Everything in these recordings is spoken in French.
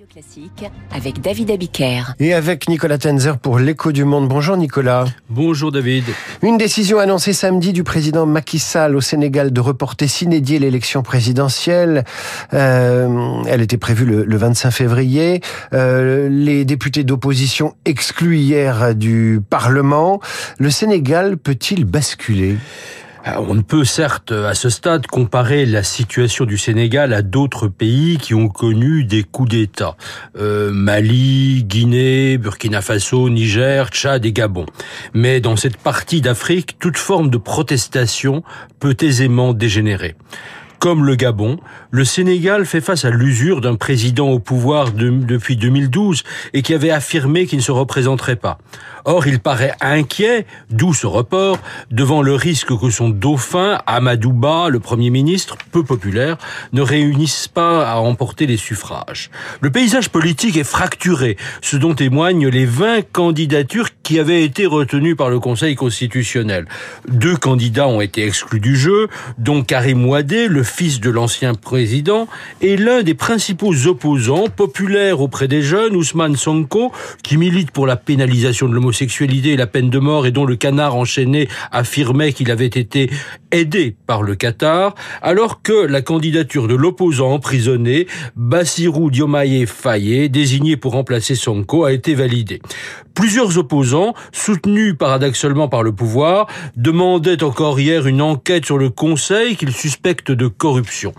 Radio Classique avec David Abiker. Et avec Nicolas Tenzer pour l'écho du monde. Bonjour Nicolas. Bonjour David. Une décision annoncée samedi du président Macky Sall au Sénégal de reporter s'inédier l'élection présidentielle. Euh, elle était prévue le, le 25 février. Euh, les députés d'opposition exclus hier du Parlement. Le Sénégal peut-il basculer? On ne peut certes à ce stade comparer la situation du Sénégal à d'autres pays qui ont connu des coups d'État. Euh, Mali, Guinée, Burkina Faso, Niger, Tchad et Gabon. Mais dans cette partie d'Afrique, toute forme de protestation peut aisément dégénérer. Comme le Gabon, le Sénégal fait face à l'usure d'un président au pouvoir depuis 2012 et qui avait affirmé qu'il ne se représenterait pas. Or, il paraît inquiet, d'où ce report, devant le risque que son dauphin, Amadouba, le Premier ministre, peu populaire, ne réunisse pas à remporter les suffrages. Le paysage politique est fracturé, ce dont témoignent les 20 candidatures qui avaient été retenues par le Conseil constitutionnel. Deux candidats ont été exclus du jeu, dont Karim Ouadé, le fils de l'ancien président, et l'un des principaux opposants, populaires auprès des jeunes, Ousmane Sonko, qui milite pour la pénalisation de l'homosexualité et la peine de mort et dont le canard enchaîné affirmait qu'il avait été aidé par le Qatar, alors que la candidature de l'opposant emprisonné, Bassirou Diomaye Faye, désigné pour remplacer Sonko, a été validée. Plusieurs opposants, soutenus paradoxalement par le pouvoir, demandaient encore hier une enquête sur le Conseil qu'ils suspectent de corruption.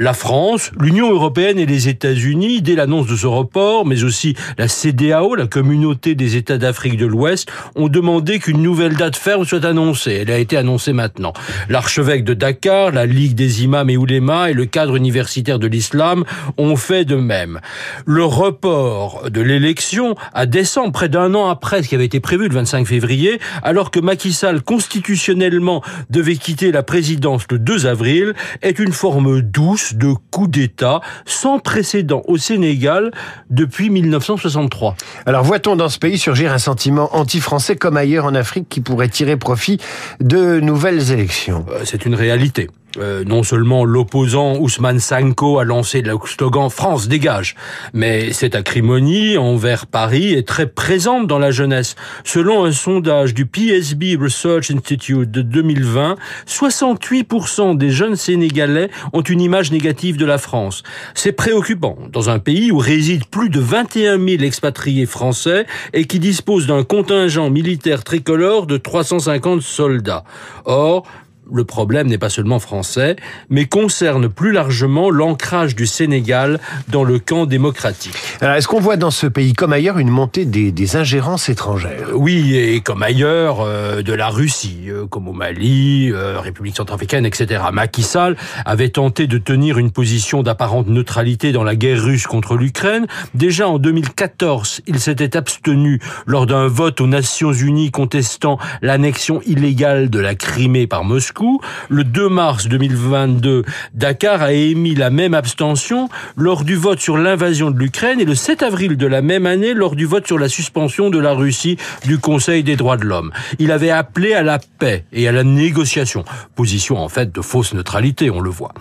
La France, l'Union européenne et les États-Unis, dès l'annonce de ce report, mais aussi la CDAO, la communauté des États d'Afrique de l'Ouest, ont demandé qu'une nouvelle date ferme soit annoncée. Elle a été annoncée maintenant. L'archevêque de Dakar, la Ligue des imams et oulémas et le cadre universitaire de l'islam ont fait de même. Le report de l'élection à décembre, près d'un an après ce qui avait été prévu le 25 février, alors que Macky Sall constitutionnellement devait quitter la présidence le 2 avril, est une forme douce de coup d'État sans précédent au Sénégal depuis 1963. Alors voit-on dans ce pays surgir un sentiment anti-français comme ailleurs en Afrique qui pourrait tirer profit de nouvelles élections? Euh, C'est une réalité. Euh, non seulement l'opposant Ousmane Sanko a lancé le slogan France dégage, mais cette acrimonie envers Paris est très présente dans la jeunesse. Selon un sondage du PSB Research Institute de 2020, 68% des jeunes Sénégalais ont une image négative de la France. C'est préoccupant dans un pays où résident plus de 21 000 expatriés français et qui dispose d'un contingent militaire tricolore de 350 soldats. Or, le problème n'est pas seulement français, mais concerne plus largement l'ancrage du Sénégal dans le camp démocratique. Alors, est-ce qu'on voit dans ce pays, comme ailleurs, une montée des, des ingérences étrangères? Oui, et comme ailleurs, euh, de la Russie, euh, comme au Mali, euh, République centrafricaine, etc. Macky Sall avait tenté de tenir une position d'apparente neutralité dans la guerre russe contre l'Ukraine. Déjà en 2014, il s'était abstenu lors d'un vote aux Nations Unies contestant l'annexion illégale de la Crimée par Moscou le 2 mars 2022, Dakar a émis la même abstention lors du vote sur l'invasion de l'Ukraine et le 7 avril de la même année lors du vote sur la suspension de la Russie du Conseil des droits de l'homme. Il avait appelé à la paix et à la négociation. Position en fait de fausse neutralité, on le voit.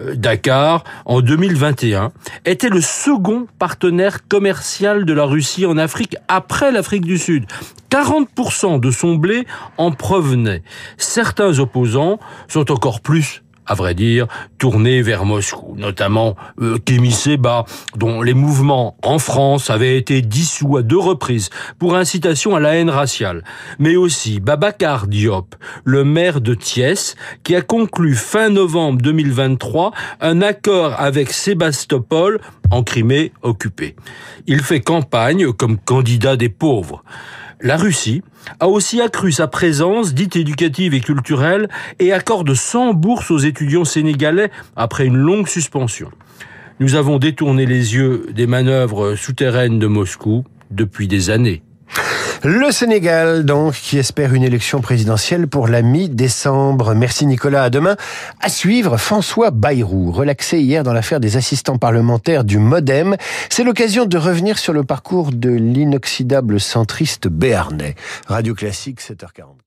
Euh, Dakar, en 2021, était le second partenaire commercial de la Russie en Afrique après l'Afrique du Sud. 40% de son blé en provenait. Certains opposants sont encore plus à vrai dire, tournés vers Moscou, notamment euh, Seba, dont les mouvements en France avaient été dissous à deux reprises pour incitation à la haine raciale, mais aussi Babacar Diop, le maire de Thiès, qui a conclu fin novembre 2023 un accord avec Sébastopol en Crimée occupée. Il fait campagne comme candidat des pauvres. La Russie a aussi accru sa présence dite éducative et culturelle et accorde 100 bourses aux étudiants sénégalais après une longue suspension. Nous avons détourné les yeux des manœuvres souterraines de Moscou depuis des années. Le Sénégal, donc, qui espère une élection présidentielle pour la mi-décembre. Merci Nicolas. À demain. À suivre, François Bayrou, relaxé hier dans l'affaire des assistants parlementaires du Modem. C'est l'occasion de revenir sur le parcours de l'inoxydable centriste béarnais. Radio Classique, 7h40.